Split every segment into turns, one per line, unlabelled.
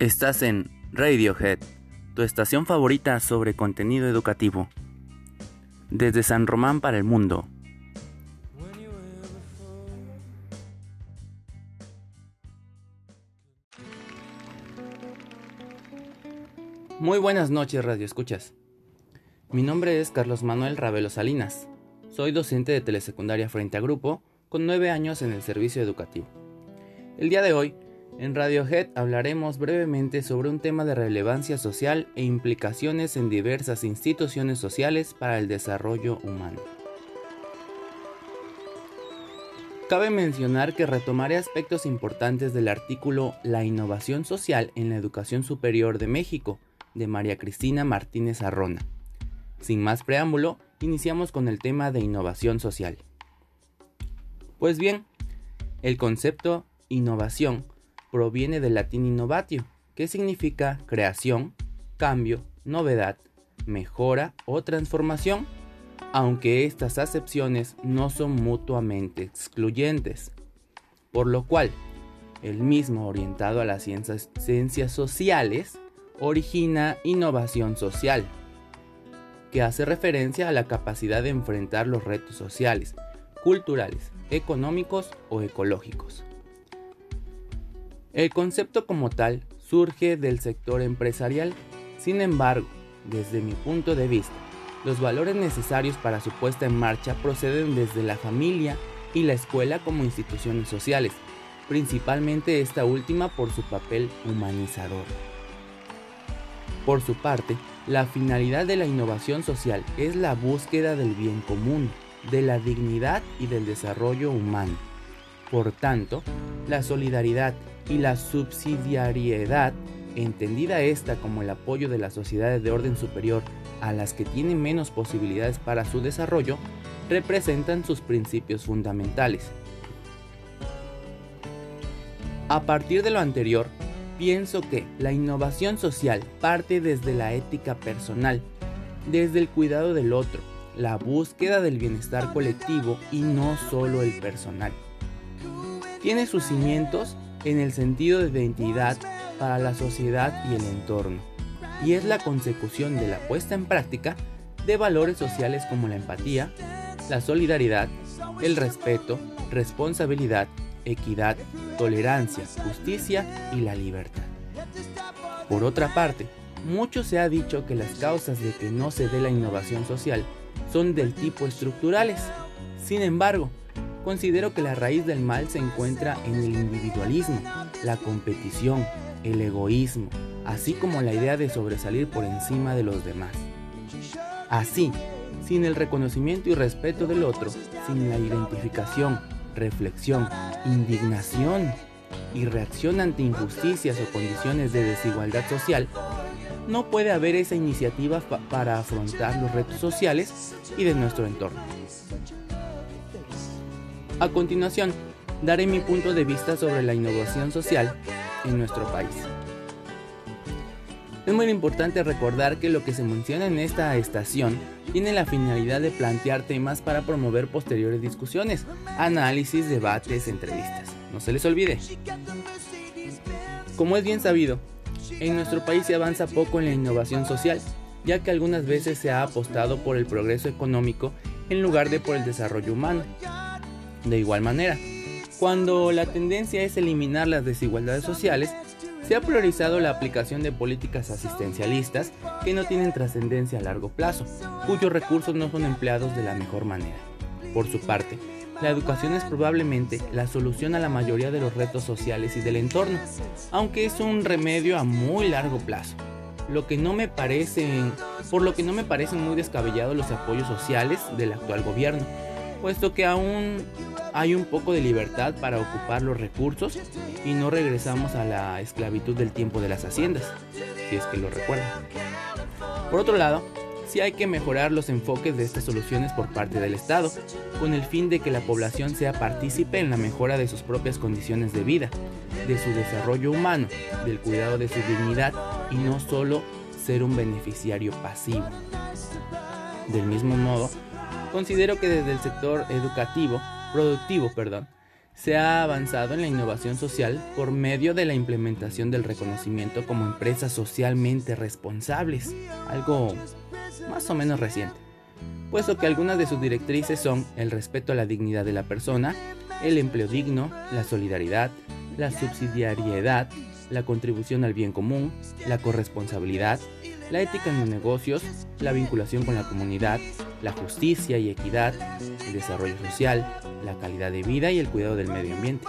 Estás en Radiohead, tu estación favorita sobre contenido educativo. Desde San Román para el mundo. Muy buenas noches, Radio Escuchas. Mi nombre es Carlos Manuel Ravelo Salinas. Soy docente de telesecundaria frente a grupo con nueve años en el servicio educativo. El día de hoy en Radiohead hablaremos brevemente sobre un tema de relevancia social e implicaciones en diversas instituciones sociales para el desarrollo humano. Cabe mencionar que retomaré aspectos importantes del artículo La innovación social en la educación superior de México, de María Cristina Martínez Arrona. Sin más preámbulo, iniciamos con el tema de innovación social. Pues bien, el concepto innovación proviene del latín innovatio, que significa creación, cambio, novedad, mejora o transformación, aunque estas acepciones no son mutuamente excluyentes. Por lo cual, el mismo orientado a las ciencias, ciencias sociales origina innovación social, que hace referencia a la capacidad de enfrentar los retos sociales, culturales, económicos o ecológicos. El concepto como tal surge del sector empresarial, sin embargo, desde mi punto de vista, los valores necesarios para su puesta en marcha proceden desde la familia y la escuela como instituciones sociales, principalmente esta última por su papel humanizador. Por su parte, la finalidad de la innovación social es la búsqueda del bien común, de la dignidad y del desarrollo humano. Por tanto, la solidaridad y la subsidiariedad, entendida esta como el apoyo de las sociedades de orden superior a las que tienen menos posibilidades para su desarrollo, representan sus principios fundamentales. A partir de lo anterior, pienso que la innovación social parte desde la ética personal, desde el cuidado del otro, la búsqueda del bienestar colectivo y no solo el personal. Tiene sus cimientos en el sentido de identidad para la sociedad y el entorno, y es la consecución de la puesta en práctica de valores sociales como la empatía, la solidaridad, el respeto, responsabilidad, equidad, tolerancia, justicia y la libertad. Por otra parte, mucho se ha dicho que las causas de que no se dé la innovación social son del tipo estructurales. Sin embargo, considero que la raíz del mal se encuentra en el individualismo, la competición, el egoísmo, así como la idea de sobresalir por encima de los demás. Así, sin el reconocimiento y respeto del otro, sin la identificación, reflexión, indignación y reacción ante injusticias o condiciones de desigualdad social, no puede haber esa iniciativa para afrontar los retos sociales y de nuestro entorno. A continuación, daré mi punto de vista sobre la innovación social en nuestro país. Es muy importante recordar que lo que se menciona en esta estación tiene la finalidad de plantear temas para promover posteriores discusiones, análisis, debates, entrevistas. No se les olvide. Como es bien sabido, en nuestro país se avanza poco en la innovación social, ya que algunas veces se ha apostado por el progreso económico en lugar de por el desarrollo humano. De igual manera, cuando la tendencia es eliminar las desigualdades sociales, se ha priorizado la aplicación de políticas asistencialistas que no tienen trascendencia a largo plazo, cuyos recursos no son empleados de la mejor manera. Por su parte, la educación es probablemente la solución a la mayoría de los retos sociales y del entorno, aunque es un remedio a muy largo plazo. Lo que no me parecen, por lo que no me parecen muy descabellados los apoyos sociales del actual gobierno, puesto que aún hay un poco de libertad para ocupar los recursos y no regresamos a la esclavitud del tiempo de las haciendas, si es que lo recuerdan. Por otro lado, sí hay que mejorar los enfoques de estas soluciones por parte del Estado, con el fin de que la población sea partícipe en la mejora de sus propias condiciones de vida, de su desarrollo humano, del cuidado de su dignidad y no solo ser un beneficiario pasivo. Del mismo modo, considero que desde el sector educativo, productivo, perdón, se ha avanzado en la innovación social por medio de la implementación del reconocimiento como empresas socialmente responsables, algo más o menos reciente, puesto que algunas de sus directrices son el respeto a la dignidad de la persona, el empleo digno, la solidaridad, la subsidiariedad, la contribución al bien común, la corresponsabilidad, la ética en los negocios, la vinculación con la comunidad, la justicia y equidad, el desarrollo social, la calidad de vida y el cuidado del medio ambiente.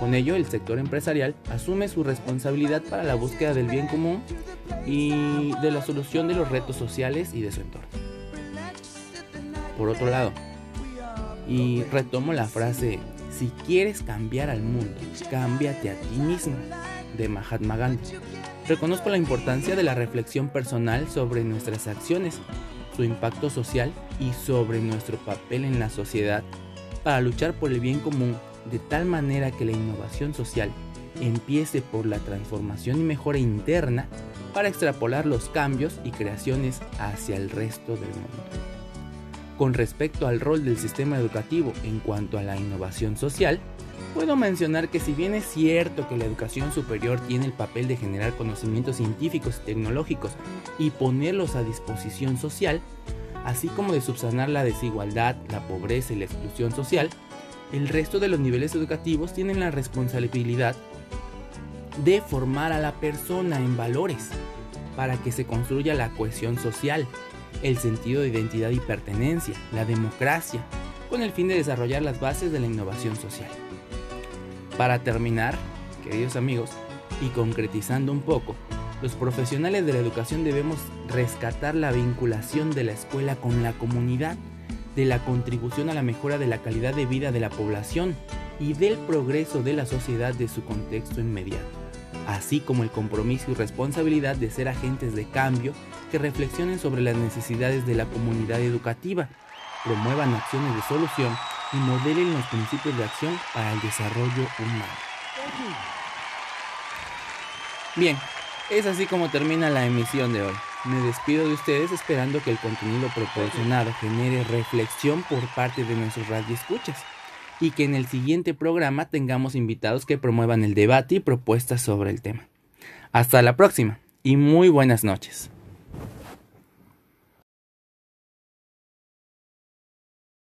Con ello, el sector empresarial asume su responsabilidad para la búsqueda del bien común y de la solución de los retos sociales y de su entorno. Por otro lado, y retomo la frase, si quieres cambiar al mundo, cámbiate a ti mismo, de Mahatma Gandhi. Reconozco la importancia de la reflexión personal sobre nuestras acciones, su impacto social y sobre nuestro papel en la sociedad para luchar por el bien común de tal manera que la innovación social empiece por la transformación y mejora interna para extrapolar los cambios y creaciones hacia el resto del mundo. Con respecto al rol del sistema educativo en cuanto a la innovación social, puedo mencionar que si bien es cierto que la educación superior tiene el papel de generar conocimientos científicos y tecnológicos y ponerlos a disposición social, así como de subsanar la desigualdad, la pobreza y la exclusión social, el resto de los niveles educativos tienen la responsabilidad de formar a la persona en valores para que se construya la cohesión social, el sentido de identidad y pertenencia, la democracia, con el fin de desarrollar las bases de la innovación social. Para terminar, queridos amigos, y concretizando un poco, los profesionales de la educación debemos rescatar la vinculación de la escuela con la comunidad, de la contribución a la mejora de la calidad de vida de la población y del progreso de la sociedad de su contexto inmediato, así como el compromiso y responsabilidad de ser agentes de cambio que reflexionen sobre las necesidades de la comunidad educativa, promuevan acciones de solución y modelen los principios de acción para el desarrollo humano. Bien, es así como termina la emisión de hoy. Me despido de ustedes esperando que el contenido proporcionado genere reflexión por parte de nuestros radioescuchas y que en el siguiente programa tengamos invitados que promuevan el debate y propuestas sobre el tema. Hasta la próxima y muy buenas noches.